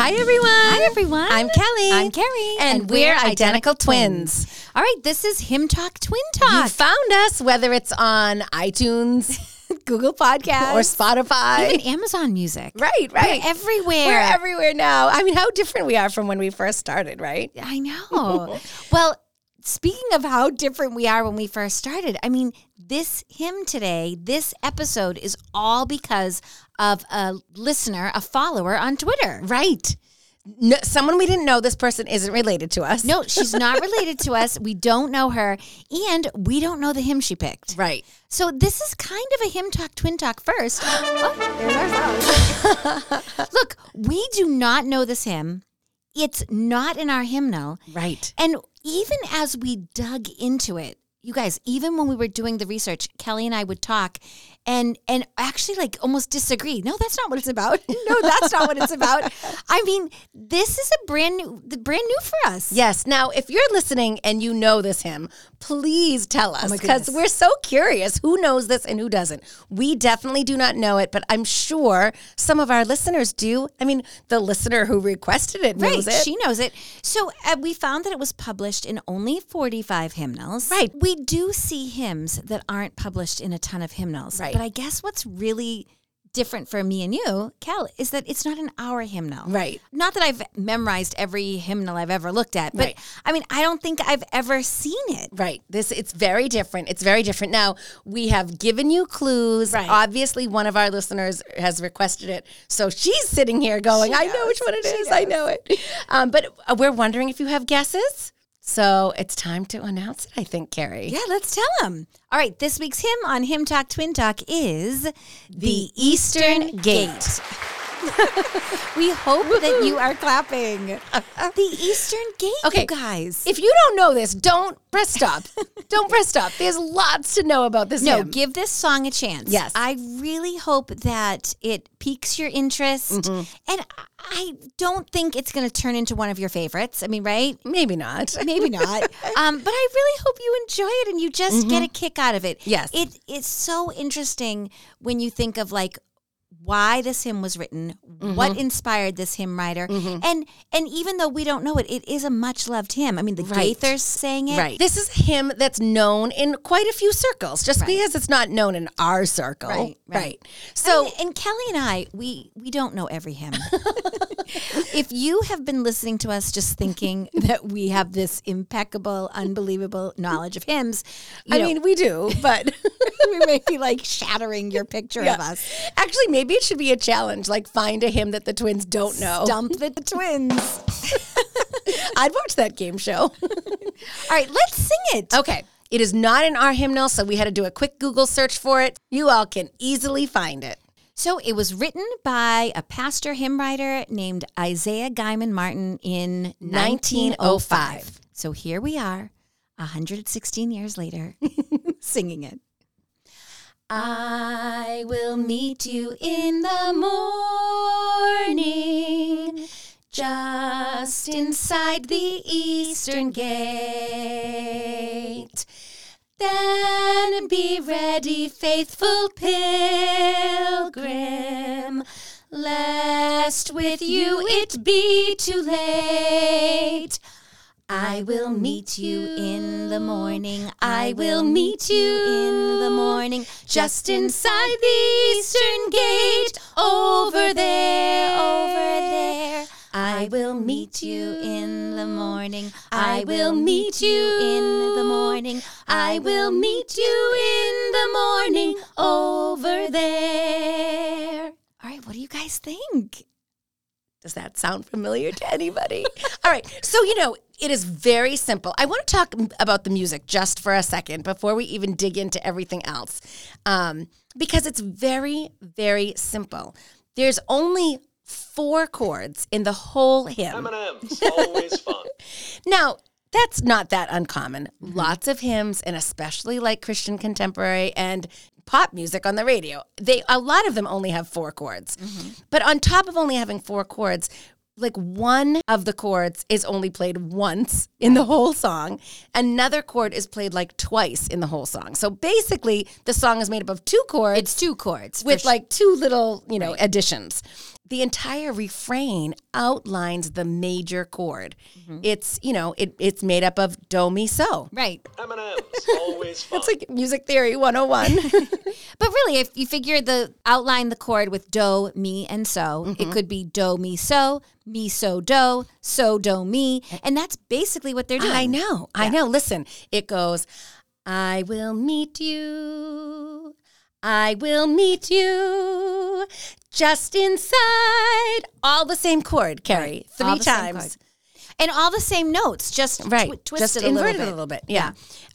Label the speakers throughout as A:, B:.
A: Hi, everyone.
B: Hi, everyone.
A: I'm Kelly.
B: I'm Carrie.
A: And, we're identical twins.
B: All right, this is Hymn Talk Twin Talk.
A: You found us, whether it's on iTunes,
B: Google Podcast
A: or Spotify.
B: Even Amazon Music.
A: right, right.
B: We're everywhere.
A: We're everywhere now. I mean, how different we are from when we first started, right?
B: I know. well, speaking of how different we are when we first started, I mean, this hymn today, this episode is all because of a listener, a follower on Twitter.
A: Right. No, someone we didn't know, this person isn't related to us.
B: No, she's not related to us. We don't know her, and we don't know the hymn she picked.
A: Right.
B: So this is kind of a hymn talk, twin talk first. Oh. Look, we do not know this hymn. It's not in our hymnal.
A: Right.
B: And even as we dug into it, you guys, even when we were doing the research, Kelly and I would talk and and actually like almost disagree. No, that's not what it's about. No, that's not what it's about. I mean, this is a brand new brand new for us.
A: Yes. Now, if you're listening and you know this hymn, please tell us because
B: goodness.
A: we're so curious who knows this and who doesn't. We definitely do not know it, but I'm sure some of our listeners do. I mean, the listener who requested it
B: Right,
A: knows it.
B: she knows it. So uh, we found that it was published in only 45 hymnals.
A: Right.
B: We do see hymns that aren't published in a ton of hymnals.
A: Right.
B: But I guess what's really different for me and you, Cal, is that it's not an our hymnal.
A: Right.
B: Not that I've memorized every hymnal I've ever looked at, but
A: Right.
B: I mean, I don't think I've ever seen it.
A: Right. This it's very different. It's very different. Now, we have given you clues.
B: Right.
A: Obviously, one of our listeners has requested it. So she's sitting here going, I know which one it is. I know it. Um, but uh, we're wondering if you have guesses. So it's time to announce it, I think, Carrie.
B: Yeah, let's tell them. All right, this week's hymn on Hymn Talk Twin Talk is The, Eastern Gate. We hope that you are clapping. the Eastern Gate,
A: Okay.
B: you guys.
A: If you don't know this, don't press stop. don't press stop. There's lots to know about this
B: no,
A: hymn.
B: give this song a chance.
A: Yes.
B: I really hope that it piques your interest.
A: Mm-hmm.
B: And I- don't think it's going to turn into one of your favorites. I mean, right?
A: Maybe not.
B: Maybe not. um, but I really hope you enjoy it and you just get a kick out of it.
A: Mm-hmm. Yes.
B: It it's so interesting when you think of like why this hymn was written, what
A: Mm-hmm.
B: inspired this hymn writer. And and even though we don't know it, it is a much loved hymn. I mean the
A: Right.
B: Gaithers sang it.
A: Right. This is a hymn that's known in quite a few circles, just because it's not known in our circle.
B: Right, right.
A: So,
B: and, and Kelly and I, we we don't know every hymn. if you have been listening to us just thinking that we have this impeccable, unbelievable knowledge of hymns,
A: I
B: know,
A: mean, we do, but
B: we may be like shattering your picture of us.
A: actually, maybe it should be a challenge like find a hymn that the twins don't know.
B: Dump the twins.
A: I'd watch that game show.
B: All right, let's sing it.
A: okay. It is not in our hymnal, so we had to do a quick Google search for it. You all can easily find it.
B: So it was written by a pastor hymn writer named Isaiah Guyman Martin in 1905. So here we are, 116 years later, singing it. I will meet you in the morning, just inside the eastern gate. Then be ready, faithful pilgrim, lest with you it be too late. I will meet you in the morning. I will meet you in the morning, just inside the eastern gate, over there, over there. I will meet you in the morning. I will meet you in the morning. I will meet you in the morning, over there. All right, what do you guys think?
A: Does that sound familiar to anybody? All right. So, you know, it is very simple. I want to talk about the music just for a second before we even dig into everything else, um, because it's very, very simple. There's only four chords in the whole hymn.
C: M&M's, always fun.
A: Now, that's not that uncommon. Lots of hymns, and especially like Christian contemporary and pop music on the radio, they a lot of them only have four chords. But on top of only having four chords, like one of the chords is only played once in the whole song. Another chord is played like twice in the whole song. So basically, the song is made up of two chords
B: It's two chords.
A: with like two little, you know, additions. The entire refrain outlines the major chord.
B: Mm-hmm.
A: It's, you know, it, it's made up of do mi so.
B: right.
C: M&M's, always fun.
A: It's like music theory 101.
B: But really, if you figure the outline the chord with do, mi, and so,
A: Mm-hmm.
B: it could be do, mi, so, mi, so, do, so, do, mi, and that's basically what they're doing.
A: I know. I know. Listen, it goes, I will meet you. I will meet you just inside. All the same chord, Carrie. Three
B: the same
A: times.
B: and all the same notes, just
A: right
B: twi- twisted
A: just
B: a little bit.
A: a little bit yeah,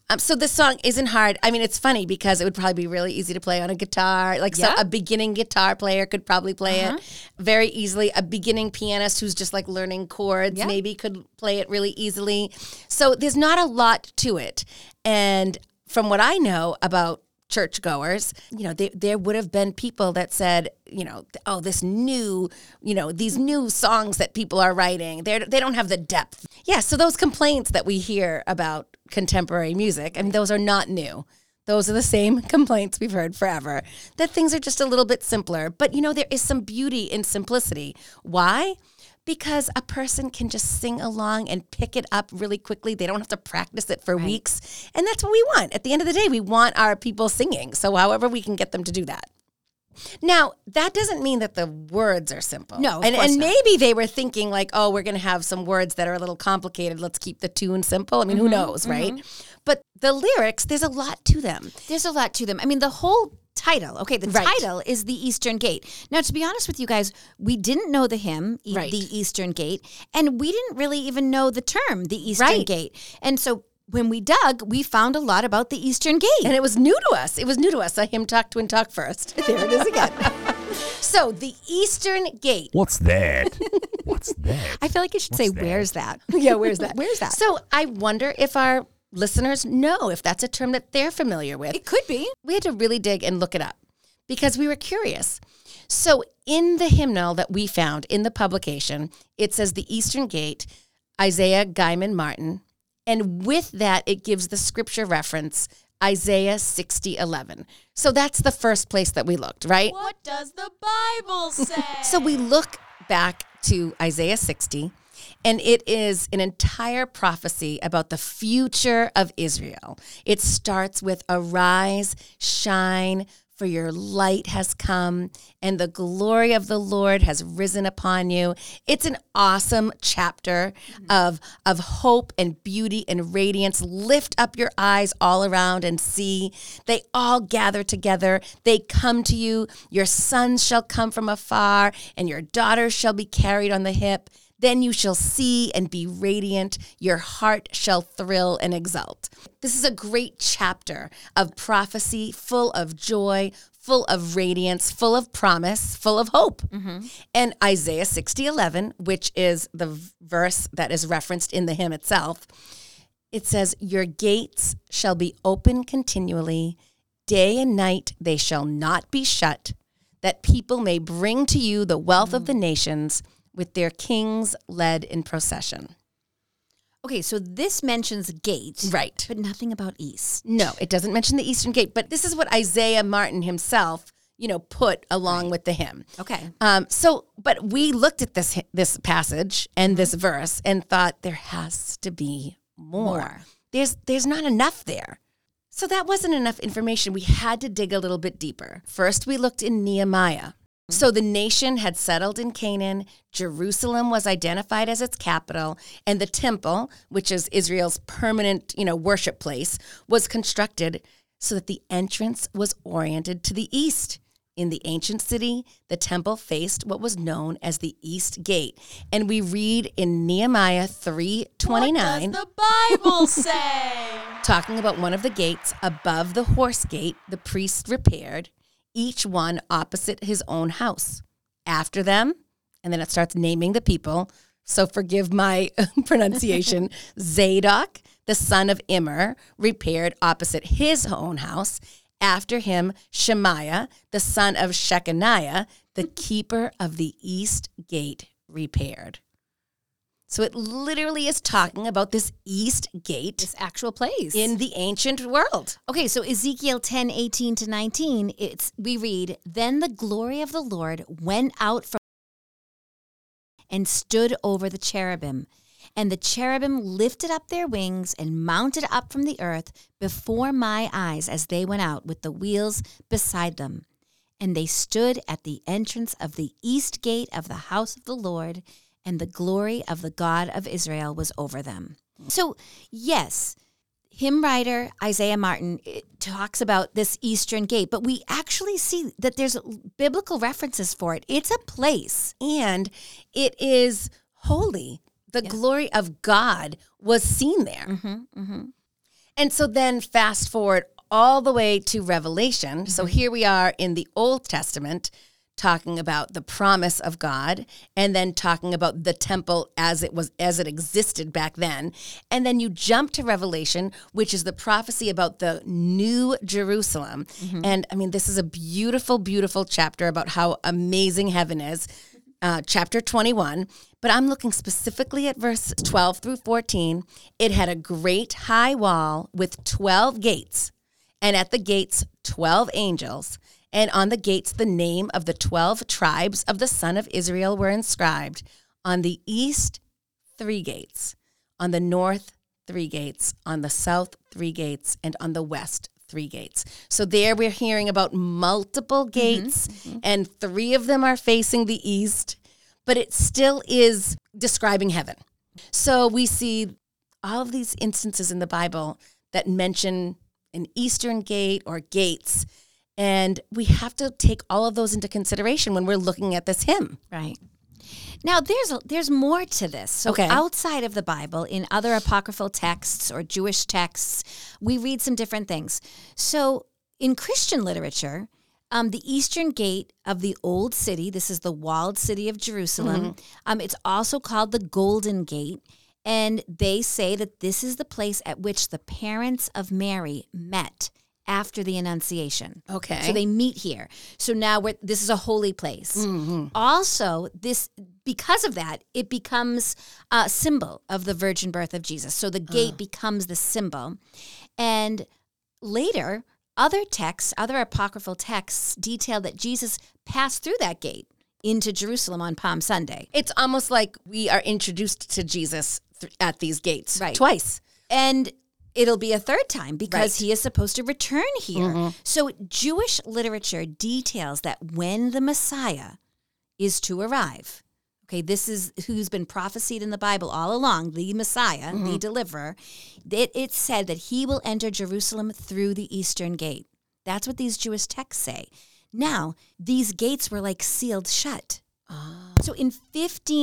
A: Um, so this song isn't hard i mean it's funny because it would probably be really easy to play on a guitar like so a beginning guitar player could probably play
B: Uh-huh.
A: it very easily a beginning pianist who's just like learning chords
B: Yeah.
A: maybe could play it really easily so there's not a lot to it and from what i know about churchgoers, you know, there, there would have been people that said, you know, oh, this new, you know, these new songs that people are writing, they they don't have the depth. Yeah, so those complaints that we hear about contemporary music, I mean, those are not new. Those are the same complaints we've heard forever. That things are just a little bit simpler. But you know, there is some beauty in simplicity. Why? Because a person can just sing along and pick it up really quickly. They don't have to practice it for weeks. And that's what we want. At the end of the day, we want our people singing. So, however, we can get them to do that. Now, that doesn't mean that the words are simple.
B: No,
A: and, and
B: not.
A: maybe they were thinking, like, oh, we're going to have some words that are a little complicated. Let's keep the tune simple. I mean,
B: Mm-hmm,
A: who knows, right? But the lyrics, there's a lot to them.
B: There's a lot to them. I mean, the whole title, okay, the
A: Right.
B: title is The Eastern Gate. Now, to be honest with you guys, we didn't know the hymn, E-
A: Right.
B: The Eastern Gate, and we didn't really even know the term, The Eastern
A: Right.
B: Gate. And so when we dug, we found a lot about the Eastern Gate.
A: And it was new to us. It was new to us. A hymn talk, twin talk first. There it is again. so, the Eastern Gate.
D: What's that? What's that?
B: I feel like you should say,
D: that?
B: Where's that?
A: Yeah, where's that?
B: Where's that?
A: So, I wonder if our listeners know if that's a term that they're familiar with.
B: It could be.
A: we had to really dig and look it up because we were curious. So, in the hymnal that we found in the publication, it says the Eastern Gate, Isaiah Guyman Martin. And with that, it gives the scripture reference, Isaiah 60 11. So, that's the first place that we looked, right?
E: What does the Bible say?
A: So we look back to Isaiah 60, and it is an entire prophecy about the future of Israel. It starts with Arise, shine, for your light has come, and the glory of the Lord has risen upon you. It's an awesome chapter mm-hmm. of, of hope and beauty and radiance. Lift up your eyes all around and see. They all gather together. They come to you. Your sons shall come from afar, and your daughters shall be carried on the hip. Then you shall see and be radiant. Your heart shall thrill and exult. This is a great chapter of prophecy, full of joy, full of radiance, full of promise, full of hope. Mm-hmm. And Isaiah 60 11, which is the verse that is referenced in the hymn itself, it says, Your gates shall be open continually, day and night they shall not be shut, that people may bring to you the wealth of the mm. nations with their kings led in procession.
B: Okay, so this mentions gate,
A: Right.
B: but nothing about east.
A: No, it doesn't mention the Eastern Gate, but this is what Isaiah Martin himself, you know, put along with the hymn.
B: Okay.
A: Um, so, but we looked at this this passage and this verse and thought there has to be more.
B: More.
A: There's there's not enough there. So that wasn't enough information. We had to dig a little bit deeper. First, we looked in Nehemiah. So the nation had settled in Canaan. Jerusalem was identified as its capital, and the temple, which is Israel's permanent, you know, worship place, was constructed so that the entrance was oriented to the east. In the ancient city, the temple faced what was known as the East Gate. And we read in Nehemiah 3:29
E: What the Bible say?
A: talking about one of the gates above the horse gate the priest repaired, each one opposite his own house. After them, and then it starts naming the people. So forgive my pronunciation. Zadok, the son of Immer, repaired opposite his own house. After him, Shemaiah, the son of Shechaniah, the keeper of the east gate, repaired. So it literally is talking about this east gate
B: This actual place.
A: in the ancient world.
B: Okay, so Ezekiel 10, 18 to 19, it's we read, Then the glory of the Lord went out from and stood over the cherubim. And the cherubim lifted up their wings and mounted up from the earth before my eyes as they went out with the wheels beside them. And they stood at the entrance of the east gate of the house of the Lord, and the glory of the God of Israel was over them. So, yes, hymn writer Isaiah Martin talks about this eastern gate, but we actually see that there's biblical references for it. It's a place.
A: And it is holy. The glory of God was seen there.
B: Mm-hmm,
A: And so then fast forward all the way to Revelation. So
B: Mm-hmm.
A: here we are in the Old Testament talking about the promise of God and then talking about the temple as it was as it existed back then. And then you jump to Revelation, which is the prophecy about the new Jerusalem.
B: Mm-hmm.
A: And I mean this is a beautiful beautiful chapter about how amazing heaven is. Uh, chapter 21, but I'm looking specifically at verse 12 through 14. It had a great high wall with 12 gates, and at the gates, 12 angels, and on the gates, the name of the 12 tribes of the son of Israel were inscribed. On the east, three gates, on the north, three gates, on the south, three gates, and on the west, three gates. So there we're hearing about multiple mm-hmm. gates, mm-hmm. and three of them are facing the east, but it still is describing heaven. So we see all of these instances in the Bible that mention an eastern gate or gates. And we have to take all of those into consideration when we're looking at this hymn.
B: Right. Now there's there's more to this. So
A: Okay.
B: outside of the Bible, in other apocryphal texts or Jewish texts, we read some different things. So in Christian literature, um, the eastern gate of the old city, this is the walled city of Jerusalem. Um, it's also called the Golden Gate. And they say that this is the place at which the parents of Mary met after the Annunciation.
A: Okay.
B: So they meet here. So now we're, this is a holy place.
A: Mm-hmm.
B: Also, this because of that, it becomes a symbol of the virgin birth of Jesus. So the gate becomes the symbol. And later, other texts, other apocryphal texts detail that Jesus passed through that gate into Jerusalem on Palm Sunday.
A: It's almost like we are introduced to Jesus th- at these gates
B: Right.
A: twice.
B: And it'll be a third time because
A: Right. Mm-hmm.
B: he is supposed to return here. So Jewish literature details that when the Messiah is to arrive, okay, this is who's been prophesied in the Bible all along, the Messiah,
A: Mm-hmm.
B: the deliverer, it, it's said that he will enter Jerusalem through the eastern gate. That's what these Jewish texts say. Now, these gates were like sealed shut. So in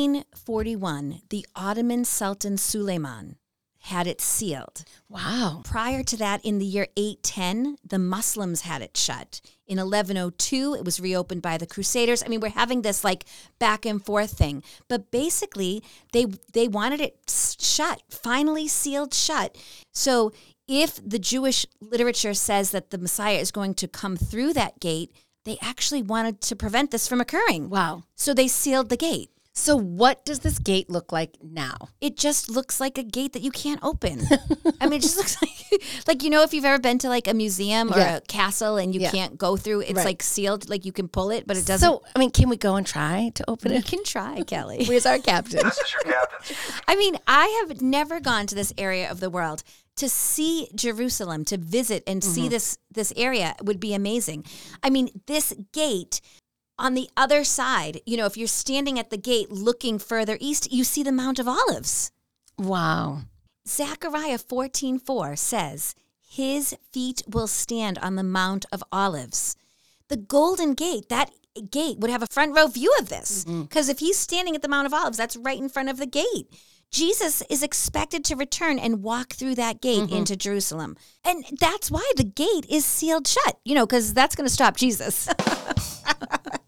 B: 1541, the Ottoman Sultan Suleiman had it sealed.
A: Wow.
B: Prior to that, in the year 810, the Muslims had it shut. In 1102, it was reopened by the Crusaders. I mean, we're having this like back and forth thing, but basically, they they wanted it shut, finally sealed shut. So, if the Jewish literature says that the Messiah is going to come through that gate, they actually wanted to prevent this from occurring.
A: Wow.
B: So they sealed the gate.
A: So, what does this gate look like now?
B: It just looks like a gate that you can't open. I mean, it just looks like, like you know, if you've ever been to like a museum or
A: Yeah.
B: a castle and you
A: Yeah.
B: can't go through, it's
A: Right.
B: like sealed, like you can pull it, but it doesn't.
A: So, I mean, can we go and try to open it?
B: you
A: it?
B: can try, Kelly.
A: Where's our captain?
C: This is your captain.
B: I mean, I have never gone to this area of the world. To see Jerusalem, to visit and see mm-hmm. this this area would be amazing. I mean, this gate on the other side, you know, if you're standing at the gate looking further east, you see the Mount of Olives.
A: wow.
B: Zechariah 14:4 says, "His feet will stand on the Mount of Olives." The Golden Gate, that gate would have a front row view of this mm-hmm. because if he's standing at the Mount of Olives, that's right in front of the gate. Jesus is expected to return and walk through that gate mm-hmm. into Jerusalem. And that's why the gate is sealed shut, you know, because that's going to stop Jesus.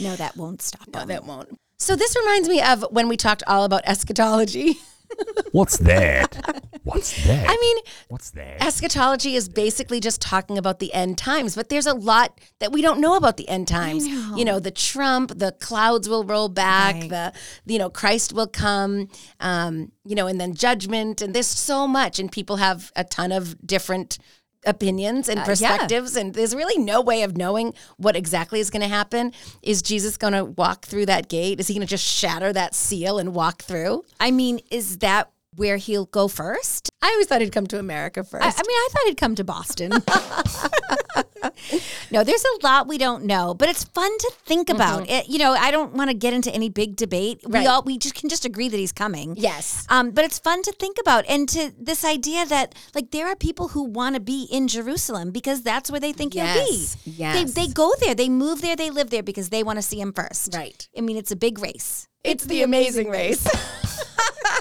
B: no, that won't stop
A: No,
B: him.
A: that won't. So this reminds me of when we talked all about eschatology.
D: What's that? What's that?
A: I mean,
D: What's that?
A: eschatology is basically just talking about the end times, but there's a lot that we don't know about the end times. You know, the Trump, the clouds will roll back,
B: Right.
A: the you know Christ will come, um, you know, and then judgment, and there's so much, and people have a ton of different opinions and uh, perspectives and there's really no way of knowing what exactly is going to happen. Is jesus going to walk through that gate? Is he going to just shatter that seal and walk through?
B: I mean, is that where he'll go first?
A: i always thought he'd come to america first
B: I, I mean, I thought he'd come to Boston. no, there's a lot we don't know, but it's fun to think about. It, you know, I don't want to get into any big debate.
A: Right.
B: We all we just can just agree that he's coming.
A: yes
B: Um, but it's fun to think about, and to this idea that like there are people who want to be in Jerusalem because that's where they think
A: Yes,
B: he'll be.
A: yes.
B: They they go there, they move there, they live there because they want to see him first.
A: Right.
B: I mean, it's a big race.
A: it's the amazing race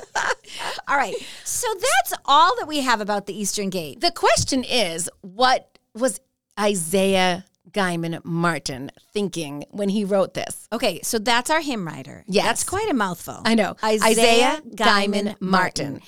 B: All right. So that's all that we have about the Eastern Gate.
A: The question is, what was Isaiah Guyman Martin thinking when he wrote this?
B: Okay, so that's our hymn writer.
A: Yes.
B: That's quite a mouthful.
A: I know.
B: Isaiah, Guyman Martin.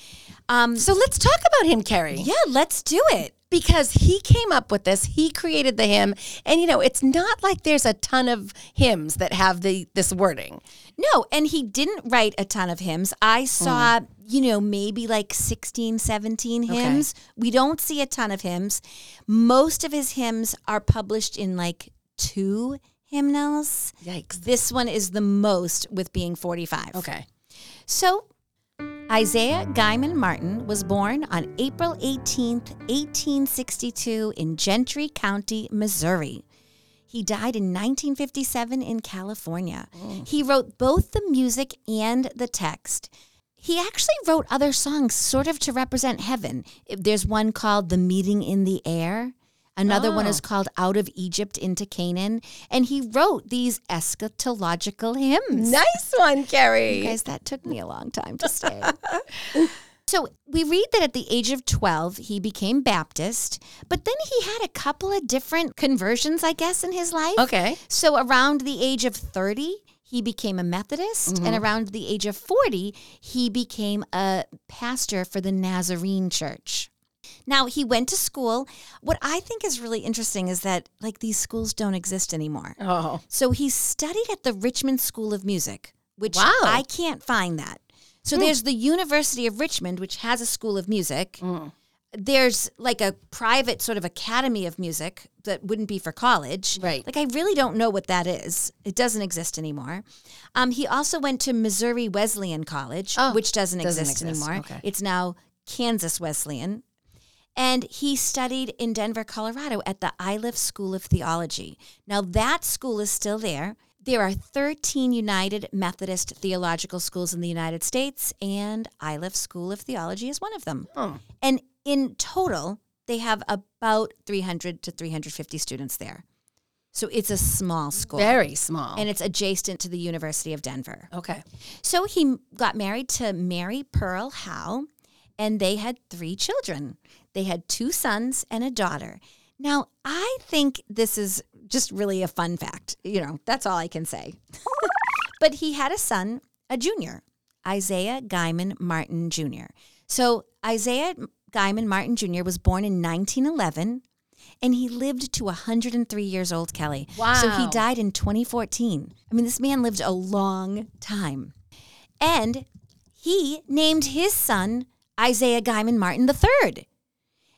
B: Um,
A: So let's talk about him, Carrie.
B: yeah, let's do it.
A: Because he came up with this, he created the hymn, and you know, it's not like there's a ton of hymns that have the this wording.
B: No, and he didn't write a ton of hymns. I saw, mm. you know, maybe like 16, 17 hymns. We don't see a ton of hymns. Most of his hymns are published in like two hymnals.
A: Yikes.
B: This one is the most with being 45.
A: Okay.
B: So, Isaiah Guyman Martin was born on April 18th, 1862, in Gentry County, Missouri. He died in 1957 in California. Oh. He wrote both the music and the text. He actually wrote other songs sort of to represent heaven. There's one called The Meeting in the Air. Another one is oh. called Out of Egypt into Canaan. And he wrote these eschatological hymns.
A: Nice one, Carrie.
B: Guys, that took me a long time to say. so we read that at the age of 12, he became Baptist, but then he had a couple of different conversions, I guess, in his life.
A: Okay.
B: So around the age of 30, he became a Methodist, and mm-hmm. around the age of 40, he became a pastor for the Nazarene Church. Now, he went to school. What I think is really interesting is that, like, these schools don't exist anymore.
A: Oh.
B: So he studied at the Richmond School of Music, which
A: Wow.
B: I can't find that. So there's the University of Richmond, which has a school of music. There's like a private sort of academy of music that wouldn't be for college.
A: Right.
B: Like I really don't know what that is. It doesn't exist anymore. Um, he also went to Missouri Wesleyan College,
A: Oh,
B: which doesn't,
A: doesn't
B: exist,
A: exist.
B: anymore.
A: Okay.
B: It's now Kansas Wesleyan. And he studied in Denver, Colorado at the Iliff School of Theology. Now, that school is still there. There are 13 United Methodist theological schools in the United States, and Iliff School of Theology is one of them. Oh. And in total, they have about 300 to 350 students there. So it's a small school.
A: Very small.
B: And it's adjacent to the University of Denver.
A: okay.
B: So he got married to Mary Pearl Howe, and they had three children. They had two sons and a daughter. Now, I think this is just really a fun fact. You know, that's all I can say. but he had a son, a junior, Isaiah Guyman Martin Jr. So Isaiah Guyman Martin Jr. was born in 1911 and he lived to 103 years old, Kelly. Wow. So he died in 2014. I mean, this man lived a long time. And he named his son Isaiah Guyman Martin III.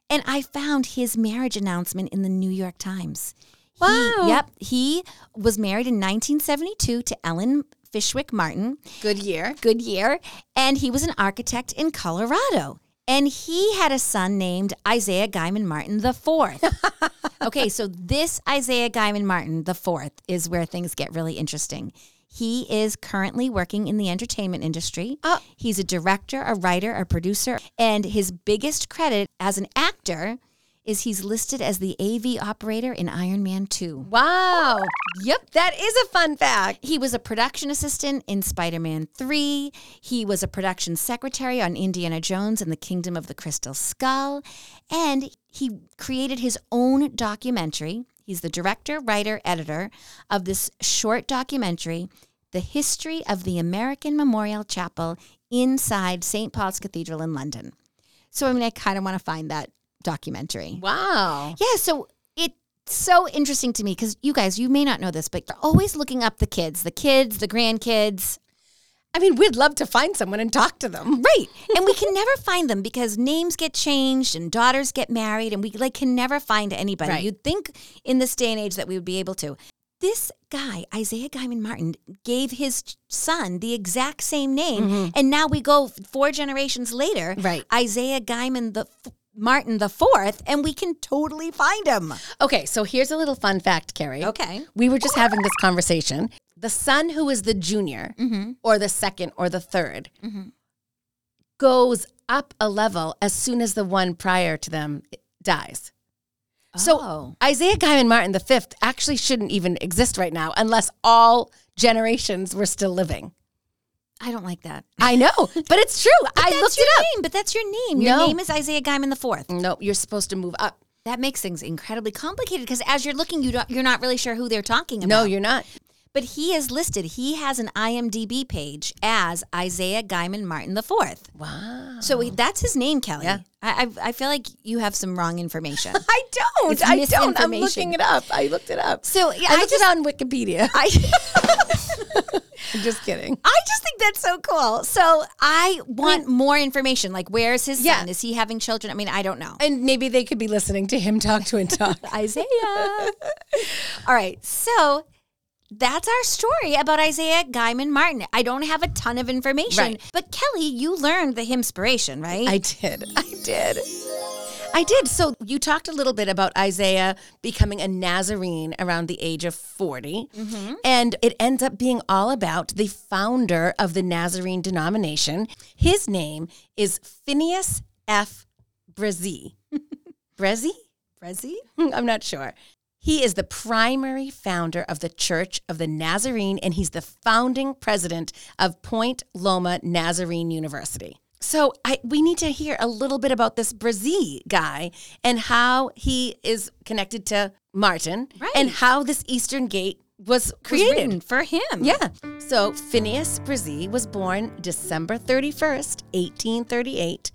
B: And I found his marriage announcement in the New York Times. He-
A: Wow.
B: yep. He was married in 1972 to Ellen Fishwick Martin.
A: Good year.
B: Good year. And he was an architect in Colorado. And he had a son named Isaiah Guyman Martin IV. okay, so this Isaiah Guyman Martin IV is where things get really interesting. He is currently working in the entertainment industry.
A: Oh.
B: He's a director, a writer, a producer, and his biggest credit as an actor is he's listed as the AV operator in Iron Man 2.
A: Wow. Yep. That is a fun fact.
B: He was a production assistant in Spider Man 3. He was a production secretary on Indiana Jones and the Kingdom of the Crystal Skull. And he created his own documentary. He's the director, writer, editor of this short documentary The History of the American Memorial Chapel inside St. Paul's Cathedral in London. So, I mean, I kind of want to find that documentary.
A: Wow.
B: Yeah, so it's so interesting to me because you guys, you may not know this, but you're always looking up the kids, the kids, the grandkids.
A: I mean, we'd love to find someone and talk to them.
B: Right. and we can never find them because names get changed and daughters get married and we like can never find anybody.
A: Right.
B: You'd think in this day and age that we would be able to. This guy, Isaiah Guyman Martin, gave his son the exact same name. Mm-hmm. And now we go four generations later,
A: Right.
B: Isaiah Guyman the f- Martin the fourth, and we can totally find him.
A: Okay, so here's a little fun fact, Carrie.
B: Okay.
A: We were just having this conversation. The son who is the junior mm-hmm. or the second or the 3rd mm-hmm. goes up a level as soon as the one prior to them dies. So
B: Oh.
A: Isaiah Guyman Martin the fifth actually shouldn't even exist right now unless all generations were still living.
B: I don't like that.
A: I know, but it's true. I
B: that's
A: looked
B: your
A: it up.
B: name, but that's your name. Your
A: No.
B: name is Isaiah Guyman the fourth.
A: No, you're supposed to move up.
B: That makes things incredibly complicated because as you're looking, you don't, you're not really sure who they're talking about.
A: No, you're not.
B: But he is listed. He has an IMDb page as Isaiah Guyman Martin IV.
A: Wow.
B: So he- that's his name, Kelly.
A: Yeah.
B: I, I I feel like you have some wrong information.
A: I don't.
B: It's
A: I don't. I'm
B: misinformation.
A: looking it up. I looked it up.
B: So yeah,
A: I
B: I
A: looked
B: just
A: it on Wikipedia.
B: I.
A: I'm just kidding.
B: I just think that's so cool. So I want more information. Like, where's his
A: Yeah.
B: son? Is he having children? I mean, I don't know.
A: And maybe they could be listening to him talk to and talk.
B: Isaiah. All right. So that's our story about Isaiah Guyman Martin. I don't have a ton of information,
A: Right.
B: but Kelly, you learned the inspiration, right?
A: I did. I did. I did. So you talked a little bit about Isaiah becoming a Nazarene around the age of 40. Mm-hmm. And it ends up being all about the founder of the Nazarene denomination. His name is Phineas F. Bresee. Bresee?
B: Resi?
A: I'm not sure. He is the primary founder of the Church of the Nazarene, and he's the founding president of Point Loma Nazarene University. So I, we need to hear a little bit about this Bresee guy and how he is connected to Martin
B: Right.
A: and how this Eastern Gate was
B: Was
A: created.
B: written for him.
A: Yeah. So Phineas Bresee was born December 31st, 1838,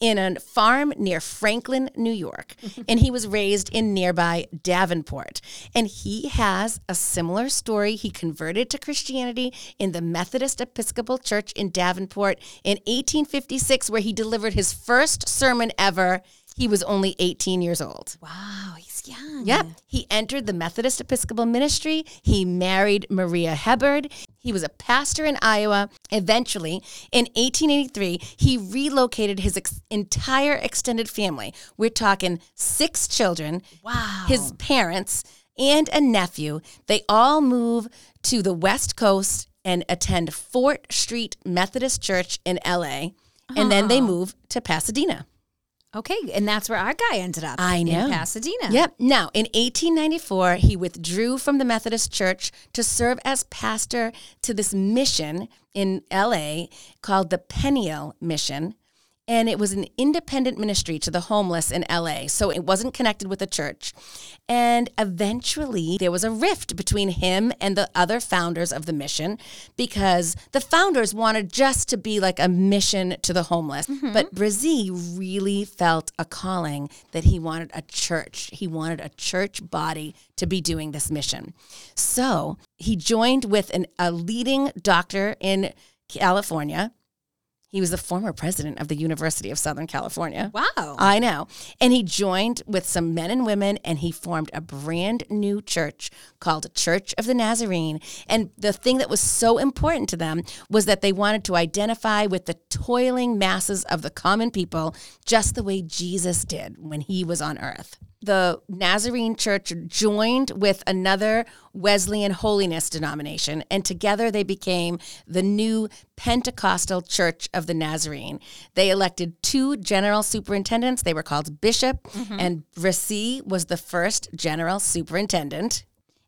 A: in a farm near Franklin, New York. and he was raised in nearby Davenport. And he has a similar story. He converted to Christianity in the Methodist Episcopal Church in Davenport in 1856, where he delivered his first sermon ever. He was only 18 years old.
B: Wow, he's young.
A: Yep. He entered the Methodist Episcopal ministry. He married Maria Hebard. He was a pastor in Iowa. Eventually, in 1883, he relocated his ex- entire extended family. We're talking six children.
B: Wow.
A: His parents and a nephew. They all move to the West Coast and attend Fort Street Methodist Church in LA. And then they uh-huh. move to Pasadena.
B: Okay, and that's where our guy ended up.
A: I know.
B: In Pasadena.
A: Yep. Now, in 1894, he withdrew from the Methodist Church to serve as pastor to this mission in LA called the Peniel Mission. And it was an independent ministry to the homeless in LA. So it wasn't connected with the church. And eventually there was a rift between him and the other founders of the mission because the founders wanted just to be like a mission to the homeless. Mm-hmm. But Bresee really felt a calling that he wanted a church. He wanted a church body to be doing this mission. So he joined with an, a leading doctor in California. He was the former president of the University of Southern California.
B: Wow.
A: I know. And he joined with some men and women and he formed a brand new church called Church of the Nazarene. And the thing that was so important to them was that they wanted to identify with the toiling masses of the common people just the way Jesus did when he was on earth. The Nazarene Church joined with another Wesleyan holiness denomination, and together they became the new Pentecostal Church of the Nazarene. They elected two general superintendents. They were called bishop, mm-hmm. and Bresee was the first general superintendent.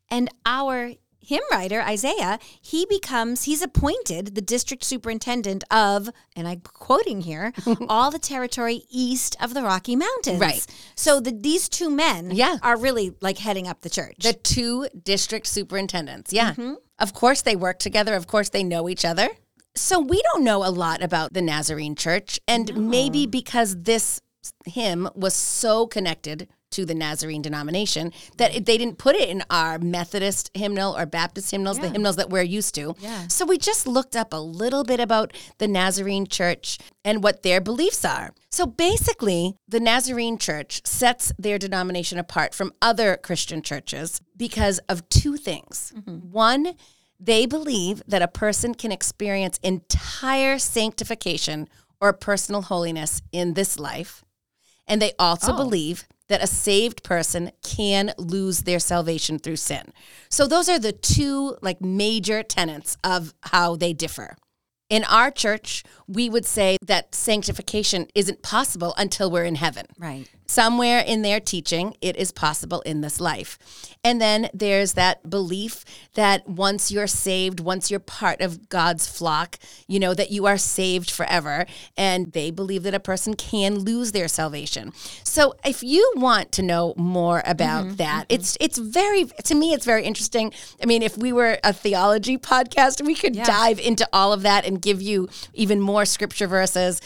B: And our hymn writer, Isaiah, he becomes, he's appointed the district superintendent of, and I'm quoting here, all the territory east of the Rocky Mountains.
A: Right.
B: So the, these two men
A: Yeah.
B: are really like heading up the church.
A: The two district superintendents. Yeah. Mm-hmm. Of course, they work together. Of course, they know each other. So we don't know a lot about the Nazarene church. And maybe because this hymn was so connected to the Nazarene denomination that it- they didn't put it in our Methodist hymnal or Baptist hymnals, the hymnals that we're used to.
E: Yeah.
A: So we just looked up a little bit about the Nazarene church and what their beliefs are. So basically, the Nazarene church sets their denomination apart from other Christian churches because of two things. Mm-hmm. One, they believe that a person can experience entire sanctification or personal holiness in this life. And they also oh. believe that a saved person can lose their salvation through sin. So those are the two like major tenets of how they differ. In our church, we would say that sanctification isn't possible until we're in heaven.
E: Right.
A: Somewhere in their teaching, it is possible in this life. And then there's that belief that once you're saved, once you're part of God's flock, you know, that you are saved forever. And they believe that a person can lose their salvation. So if you want to know more about mm-hmm, that, mm-hmm. it's it's very to me it's very interesting. I mean, if we were a theology podcast, we could dive into all of that and give you even more scripture verses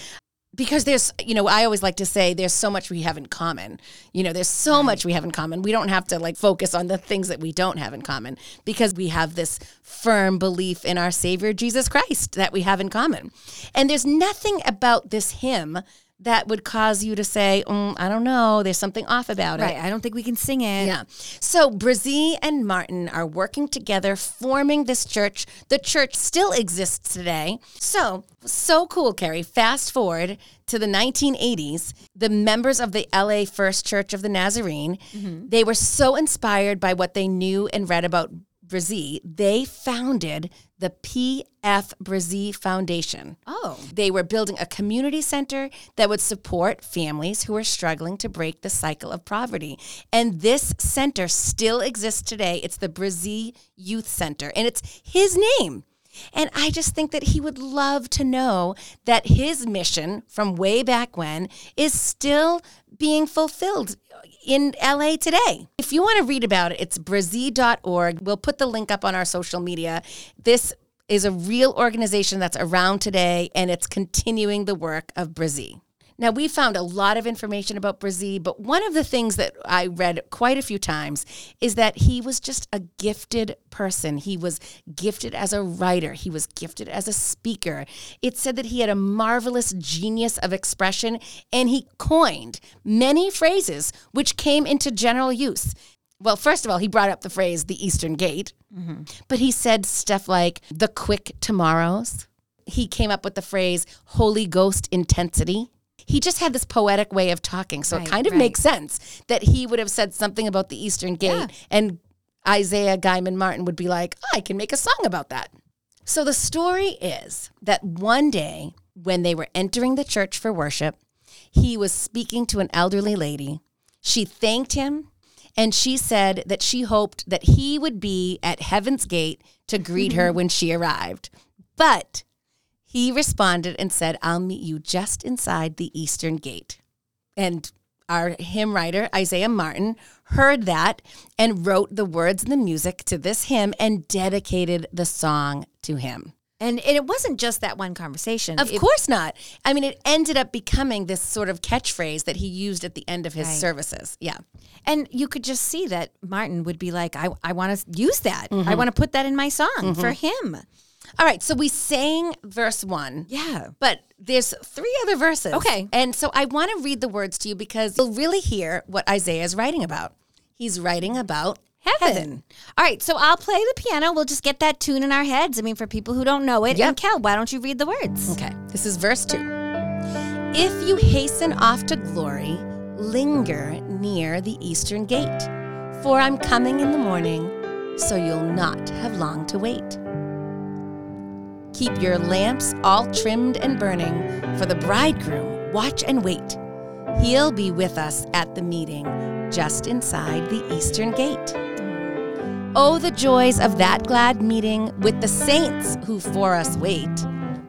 A: because there's you know i always like to say there's so much we have in common. You know there's so much we have in common. We don't have to like focus on the things that we don't have in common because we have this firm belief in our savior jesus christ that we have in common. And there's nothing about this hymn that would cause you to say mm, i don't know there's something off about it
E: Right. I don't think we can sing it.
A: yeah. So Bresee and Martin are working together, forming this church. The church still exists today. So, so cool, Carrie. Fast forward to the 1980s, the members of the LA First Church of the Nazarene, they were so inspired by what they knew and read about Bresee, they founded the P.F. Bresee Foundation.
E: Oh.
A: They were building a community center that would support families who are struggling to break the cycle of poverty. And this center still exists today. It's the Bresee Youth Center, and it's his name. And I just think that he would love to know that his mission from way back when is still being fulfilled in LA today. If you want to read about it, it's bresee.org. We'll put the link up on our social media. This is a real organization that's around today and it's continuing the work of Bresee. Now, we found a lot of information about Bresee, but one of the things that I read quite a few times is that he was just a gifted person. He was gifted as a writer, he was gifted as a speaker. It said that he had a marvelous genius of expression and he coined many phrases which came into general use. Well, first of all, he brought up the phrase the Eastern Gate, mm-hmm. but he said stuff like the quick tomorrows. He came up with the phrase Holy Ghost intensity. He just had this poetic way of talking. So
E: Right,
A: it kind of
E: right.
A: makes sense that he would have said something about the Eastern Gate and Isaiah Guyman Martin would be like, oh, I can make a song about that. So the story is that one day when they were entering the church for worship, he was speaking to an elderly lady. She thanked him and she said that she hoped that he would be at heaven's gate to greet mm-hmm. her when she arrived. But he responded and said, I'll meet you just inside the eastern gate. And our hymn writer, Isaiah Martin, heard that and wrote the words and the music to this hymn and dedicated the song to him.
E: And it wasn't just that one conversation.
A: Of
E: It-
A: course not. I mean, it ended up becoming this sort of catchphrase that he used at the end of his
E: Right.
A: services. Yeah.
E: And you could just see that Martin would be like, I, I want to use that.
A: Mm-hmm.
E: I want to put that in my song for him.
A: All right. So we sang verse one.
E: Yeah.
A: But there's three other verses.
E: Okay.
A: And so I want to read the words to you because you'll really hear what Isaiah is writing about. He's writing about heaven.
E: All right. So I'll play the piano. We'll just get that tune in our heads. I mean, for people who don't know it.
A: Yep.
E: And Kel, why don't you read the words?
A: Okay. This is verse two. If you hasten off to glory, linger near the eastern gate, for I'm coming in the morning, so you'll not have long to wait. Keep your lamps all trimmed and burning, for the bridegroom, watch and wait. He'll be with us at the meeting, just inside the eastern gate. Oh, the joys of that glad meeting with the saints who for us wait.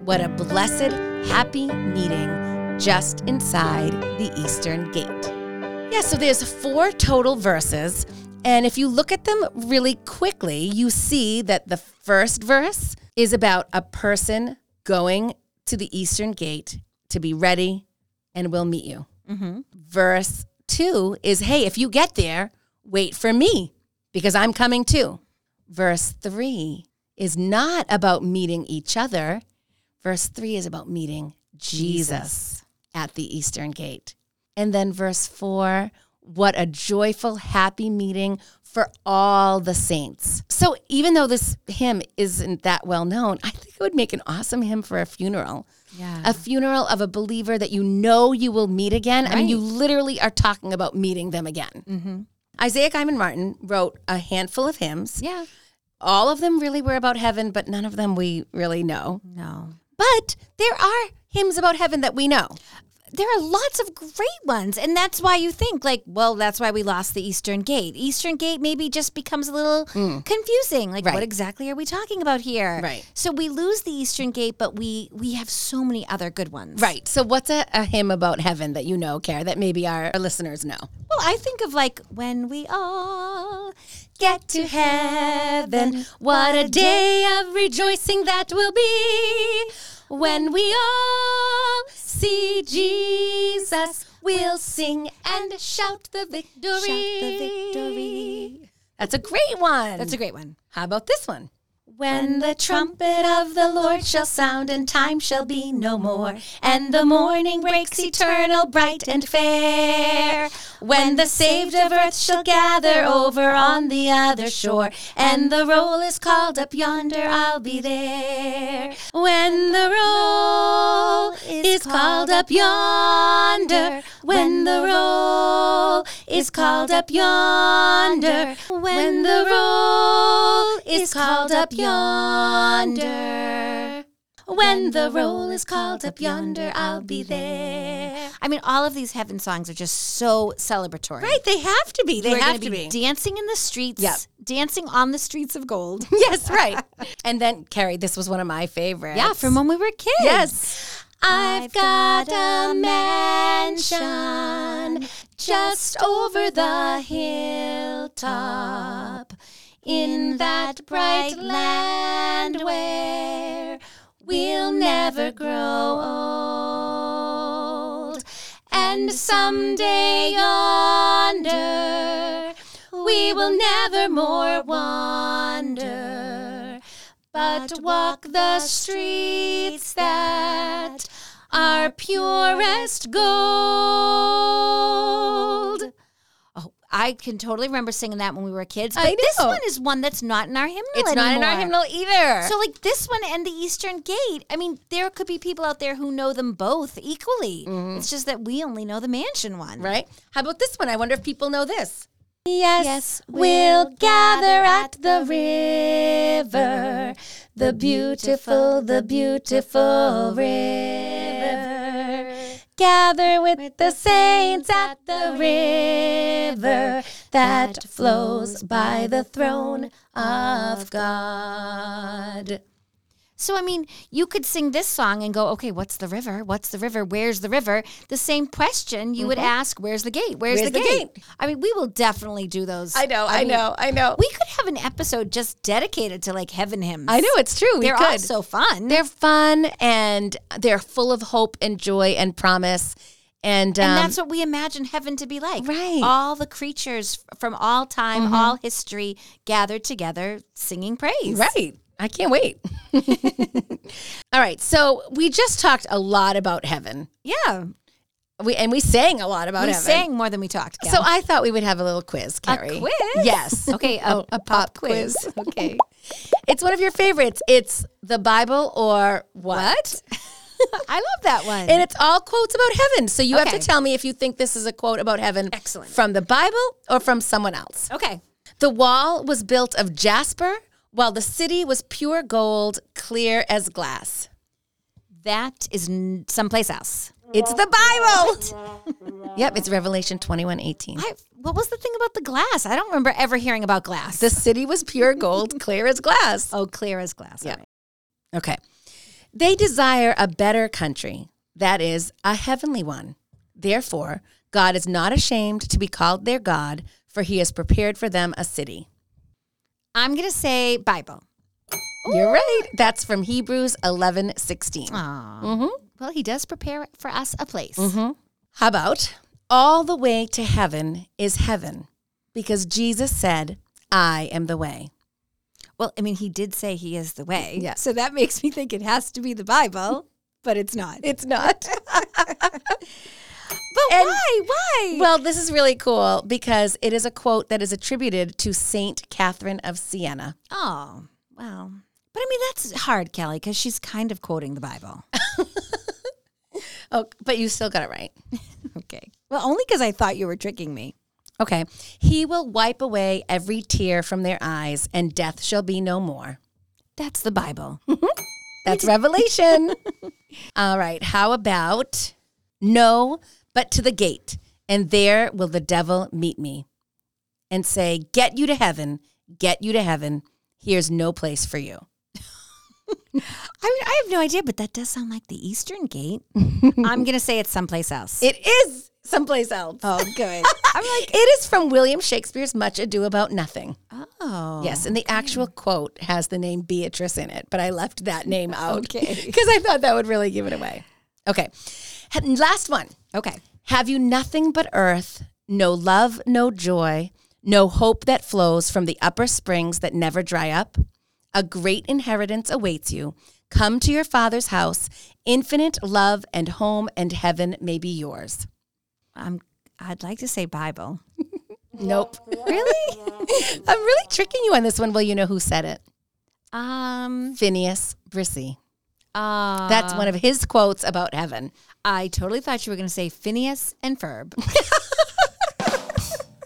A: What a blessed, happy meeting just inside the eastern gate. Yeah, so there's four total verses, And if you look at them really quickly, you see that the first verse is about a person going to the eastern gate to be ready and we'll meet you. Mm-hmm. Verse two is, hey, if you get there, wait for me because I'm coming too. Verse three is not about meeting each other. Verse three is about meeting Jesus, at the eastern gate. And then verse four, what a joyful, happy meeting for all the saints. So even though this hymn isn't that well known, I think it would make an awesome hymn for a funeral.
B: Yeah.
A: A funeral of a believer that you know you will meet again. I mean, you literally are talking about meeting them again. Mm-hmm. Isaiah Guyman Martin wrote a handful of hymns.
B: yeah.
A: All of them really were about heaven, but none of them we really know.
B: No.
A: But there are hymns about heaven that we know.
B: There are lots of great ones. And that's why you think, like, well, that's why we lost the Eastern Gate. Eastern Gate maybe just becomes a little hmm. confusing. Like,
A: Right.
B: what exactly are we talking about here?
A: Right.
B: So we lose the Eastern Gate, but we we have so many other good ones.
A: Right. So, what's a, a hymn about heaven that you know, Care, that maybe our listeners know?
B: Well, I think of like when we all get to heaven, what a day of rejoicing that will be. When we all see Jesus, we'll sing and shout the victory. Shout the victory.
A: That's a great one.
B: That's a great one.
A: How about this one?
B: When the trumpet of the Lord shall sound, and time shall be no more, and the morning breaks eternal, bright and fair. When the saved of earth shall gather over on the other shore, and the roll is called up yonder, I'll be there. When the roll is called up yonder, when the roll is called up yonder, when the roll is called up yonder. When the roll is called up yonder, I'll be there. I mean, all of these heaven songs are just so celebratory.
A: Right. They have to be. They
B: We're
A: have to be.
B: dancing in the streets.
A: Yep.
B: Dancing on the streets of gold.
A: yes, right. and then, Carrie, this was one of my favorites.
B: Yeah, from when we were kids.
A: Yes.
B: I've got a mansion just over the hilltop in that bright land where we'll never grow old. And someday yonder we will never more wander but walk the streets that are purest gold. Oh, I can totally remember singing that when we were kids. But this one is one that's not in our hymnal
A: It's not in our hymnal either.
B: So, like this one and the Eastern Gate, I mean, there could be people out there who know them both equally. Mm-hmm. It's just that we only know the mansion one.
A: right? How about this one? I wonder if people know this.
B: Yes, we'll gather at the river, the beautiful, the beautiful river. Gather with the saints at the river that flows by the throne of God. So, I mean, you could sing this song and go, okay, what's the river? What's the river? Where's the river? The same question you would ask, where's the gate? Where's,
A: Where's
B: the,
A: the
B: gate?
A: gate?
B: I mean, we will definitely do those.
A: I know, I,
B: mean,
A: know, I know.
B: We could have an episode just dedicated to like heaven hymns.
A: I know it's true. We
B: They're
A: could.
B: all so fun.
A: They're fun and they're full of hope and joy and promise. And, um,
B: and that's what we imagine heaven to be like.
A: Right.
B: All the creatures from all time, all history gathered together singing praise.
A: Right. I can't wait. All right. So we just talked a lot about heaven.
B: Yeah.
A: We and we sang a lot about
B: we
A: heaven.
B: sang more than we talked. Gal.
A: So I thought we would have a little quiz, Carrie.
B: quiz?
A: Yes.
B: Okay, a-
A: Oh,
B: a pop quiz.
A: okay. It's one of your favorites. It's the Bible or what?
B: I love that one.
A: And it's all quotes about heaven. So you have to tell me if you think this is a quote about heaven
B: Excellent.
A: from the Bible or from someone else.
B: okay.
A: The wall was built of jasper, while the city was pure gold, clear as glass.
B: That is n- someplace else.
A: It's the Bible. yep, it's Revelation 21 18.
B: I, what was the thing about the glass? I don't remember ever hearing about glass.
A: The city was pure gold, clear as glass.
B: oh, clear as glass.
A: Yeah.
B: Right.
A: Okay. They desire a better country, that is, a heavenly one. Therefore, God is not ashamed to be called their God, for he has prepared for them a city.
B: I'm going to say Bible.
A: You're right. That's from Hebrews 11 16. Mm-hmm.
B: Well, he does prepare for us a place.
A: How about all the way to heaven is heaven because Jesus said, I am the way.
B: Well, I mean, he did say he is the way.
A: Yeah.
B: So that makes me think it has to be the Bible, but it's not.
A: It's not.
B: But
A: And-
B: why? Why?
A: well, this is really cool because it is a quote that is attributed to Saint Catherine of Siena.
B: oh, well. But I mean, that's hard, Kelly, because she's kind of quoting the Bible.
A: Oh, but you still got it right.
B: okay. Well, only because I thought you were tricking me.
A: Okay. He will wipe away every tear from their eyes, and death shall be no more.
B: That's the Bible.
A: That's Revelation. All right. How about no, but to the gate, and there will the devil meet me and say, Get you to heaven, get you to heaven. Here's no place for you.
B: I mean, I have no idea, but that does sound like the Eastern Gate. I'm going to say it's someplace else.
A: It is someplace else.
B: oh, good. I'm like,
A: It is from William Shakespeare's Much Ado About Nothing.
B: oh.
A: Yes, and the actual quote has the name Beatrice in it, but I left that name out
B: Okay.
A: because I thought that would really give it away. Okay, last one.
B: Okay.
A: Have you nothing but earth, no love, no joy, no hope that flows from the upper springs that never dry up? A great inheritance awaits you. Come to your father's house. Infinite love and home and heaven may be yours.
B: I'm, I'd like to say Bible.
A: Nope.
B: Really?
A: I'm really tricking you on this one. Well, you know who said it?
B: um,
A: Phineas Bresee.
B: uh,
A: That's one of his quotes about heaven.
B: I totally thought you were going to say Phineas and Ferb.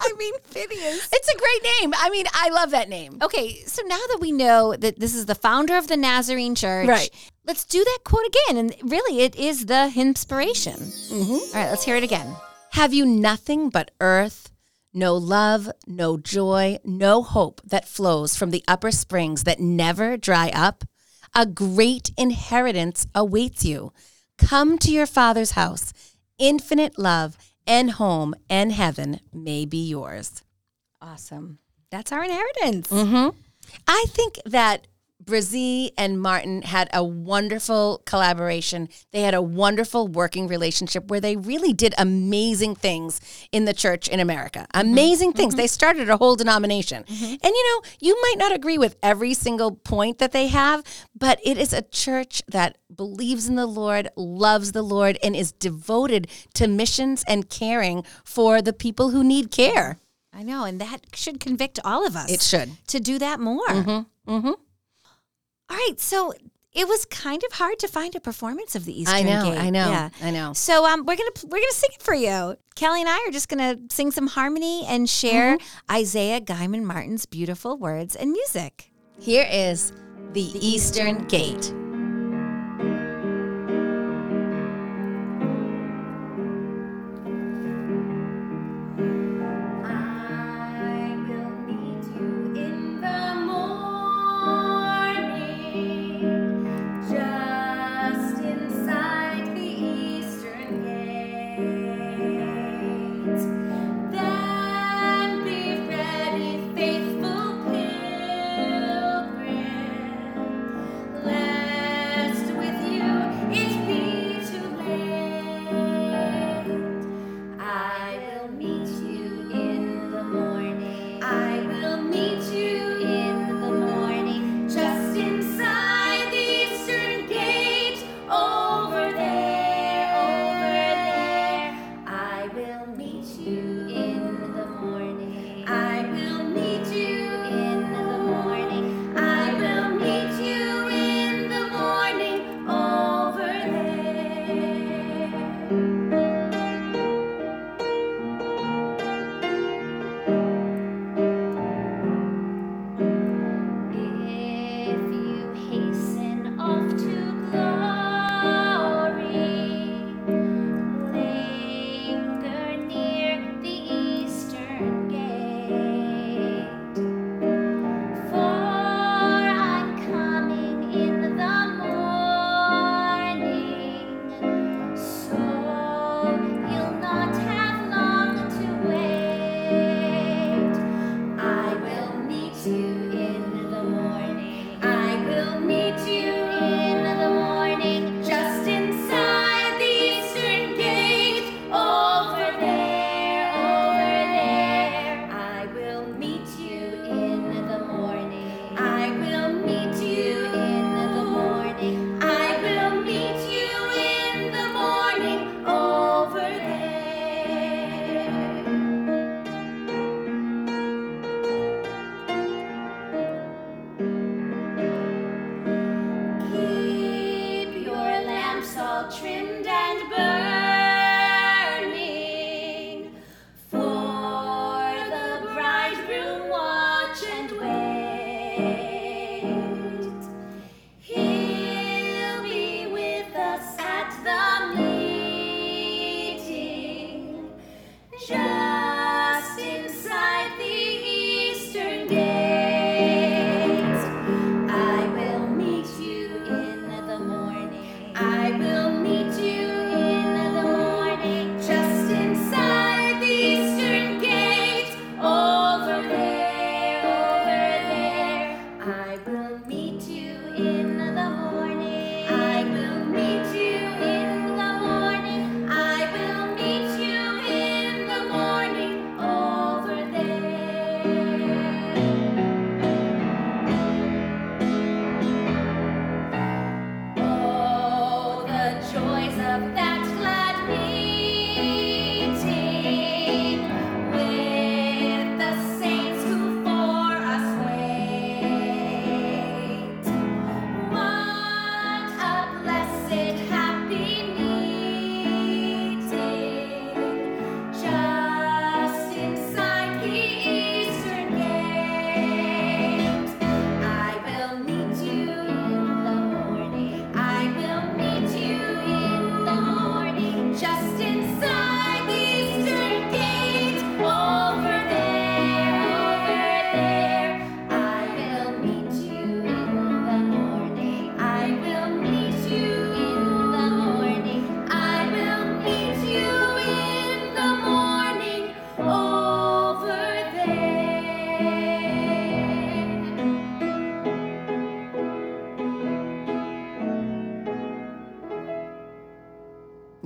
B: I mean, Phineas.
A: It's a great name. I mean, I love that name.
B: Okay, so now that we know that this is the founder of the Nazarene Church,
A: Right.
B: Let's do that quote again, and really, it is the inspiration. Mm-hmm. All right, let's hear it again.
A: Have you nothing but earth, no love, no joy, no hope that flows from the upper springs that never dry up? A great inheritance awaits you. Come to your father's house. Infinite love and home and heaven may be yours.
B: Awesome. That's our inheritance.
A: Mm-hmm. I think that Bresee and Martin had a wonderful collaboration. They had a wonderful working relationship where they really did amazing things in the church in America. Mm-hmm. Amazing things. Mm-hmm. They started a whole denomination. Mm-hmm. And you know, you might not agree with every single point that they have, but it is a church that believes in the Lord, loves the Lord, and is devoted to missions and caring for the people who need care.
B: I know, and that should convict all of us.
A: It should.
B: to do that more. All right, so it was kind of hard to find a performance of the Eastern Gate.
A: I know,
B: Gate.
A: I know,
B: Yeah.
A: I know.
B: So um, we're gonna we're gonna sing it for you. Kelly and I are just gonna sing some harmony and share
A: Mm-hmm.
B: Isaiah Guyman Martin's beautiful words and music.
A: Here is the Eastern Gate.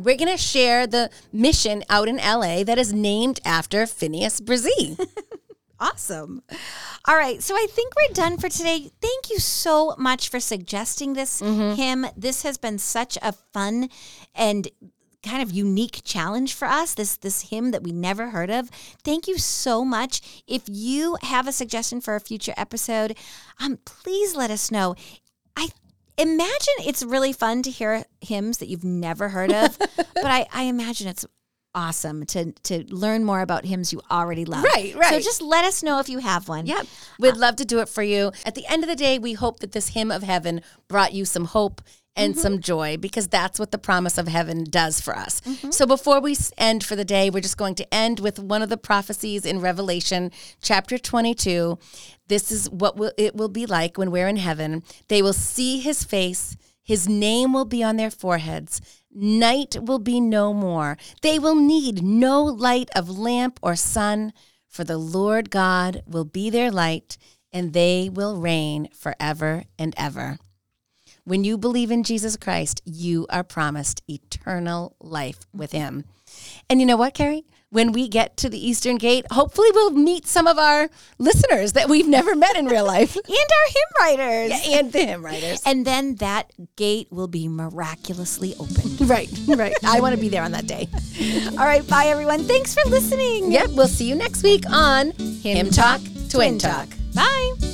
A: We're going to share the mission out in LA that is named after Phineas Bresee.
B: Awesome. All right. So I think we're done for today. Thank you so much for suggesting this hymn. This has been such a fun and kind of unique challenge for us this this hymn that we never heard of thank you so much if you have a suggestion for a future episode um please let us know i imagine it's really fun to hear hymns that you've never heard of but i i imagine it's awesome to to learn more about hymns you already love
A: Right, right.
B: so just let us know if you have one
A: Yep. We'd uh, love to do it for you. At the end of the day, we hope that this hymn of heaven brought you some hope and mm-hmm. some joy because that's what the promise of heaven does for us. Mm-hmm. So before we end for the day, we're just going to end with one of the prophecies in Revelation chapter 22. This is what will, it will be like when we're in heaven. They will see his face, his name will be on their foreheads. Night will be no more. They will need no light of lamp or sun, for the Lord God will be their light, and they will reign forever and ever. When you believe in Jesus Christ, you are promised eternal life with him. And you know what, Carrie? When we get to the Eastern Gate, hopefully we'll meet some of our listeners that we've never met in real life.
B: and our hymn writers
A: Yeah, and the hymn writers.
B: and then that gate will be miraculously opened
A: Right, right. I want to be there on that day.
B: all right bye everyone thanks for listening
A: Yep, we'll see you next week on Hymn Talk, Twin Talk.
B: bye